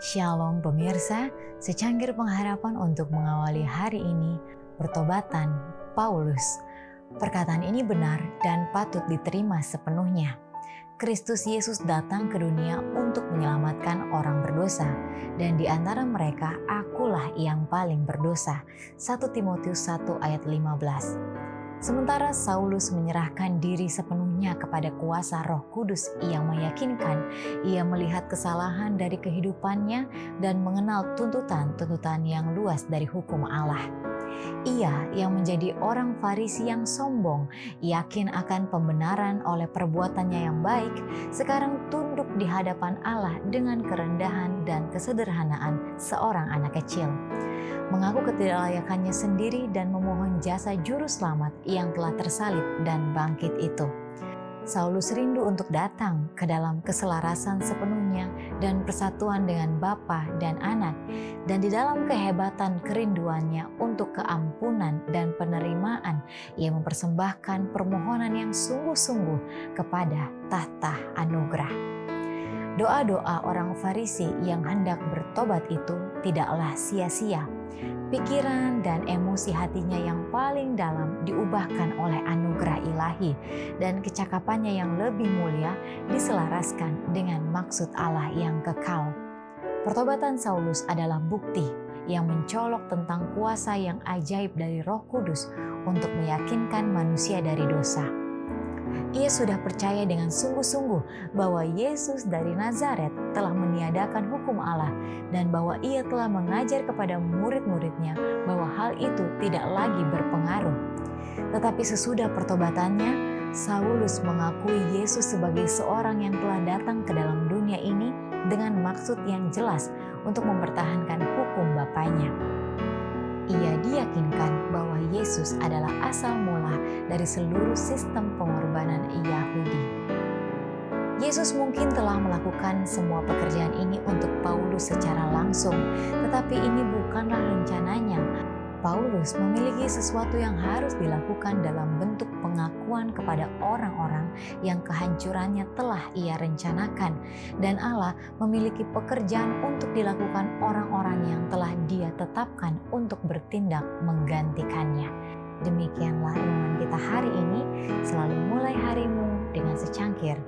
Shalom pemirsa, secangkir pengharapan untuk mengawali hari ini, pertobatan Paulus. Perkataan ini benar dan patut diterima sepenuhnya. Kristus Yesus datang ke dunia untuk menyelamatkan orang berdosa, dan di antara mereka akulah yang paling berdosa. 1 Timotius 1 ayat 15. Sementara Saulus menyerahkan diri sepenuhnya kepada kuasa Roh Kudus yang meyakinkan ia melihat kesalahan dari kehidupannya dan mengenal tuntutan-tuntutan yang luas dari hukum Allah. Ia yang menjadi orang Farisi yang sombong, yakin akan pembenaran oleh perbuatannya yang baik, sekarang tunduk di hadapan Allah dengan kerendahan dan kesederhanaan seorang anak kecil mengaku ketidaklayakannya sendiri dan memohon jasa juru selamat yang telah tersalib dan bangkit itu. Saulus rindu untuk datang ke dalam keselarasan sepenuhnya dan persatuan dengan Bapa dan Anak, dan di dalam kehebatan kerinduannya untuk keampunan dan penerimaan, ia mempersembahkan permohonan yang sungguh-sungguh kepada tahta anugerah. Doa-doa orang Farisi yang hendak bertobat itu tidaklah sia-sia Pikiran dan emosi hatinya yang paling dalam diubahkan oleh anugerah ilahi dan kecakapannya yang lebih mulia diselaraskan dengan maksud Allah yang kekal. Pertobatan Saulus adalah bukti yang mencolok tentang kuasa yang ajaib dari Roh Kudus untuk meyakinkan manusia dari dosa ia sudah percaya dengan sungguh-sungguh bahwa Yesus dari Nazaret telah meniadakan hukum Allah dan bahwa ia telah mengajar kepada murid-muridnya bahwa hal itu tidak lagi berpengaruh. Tetapi sesudah pertobatannya, Saulus mengakui Yesus sebagai seorang yang telah datang ke dalam dunia ini dengan maksud yang jelas untuk mempertahankan hukum Bapaknya ia diyakinkan bahwa Yesus adalah asal mula dari seluruh sistem pengorbanan Yahudi. Yesus mungkin telah melakukan semua pekerjaan ini untuk Paulus secara langsung, tetapi ini bukanlah rencananya Paulus memiliki sesuatu yang harus dilakukan dalam bentuk pengakuan kepada orang-orang yang kehancurannya telah ia rencanakan, dan Allah memiliki pekerjaan untuk dilakukan orang-orang yang telah Dia tetapkan untuk bertindak menggantikannya. Demikianlah renungan kita hari ini. Selalu mulai harimu dengan secangkir.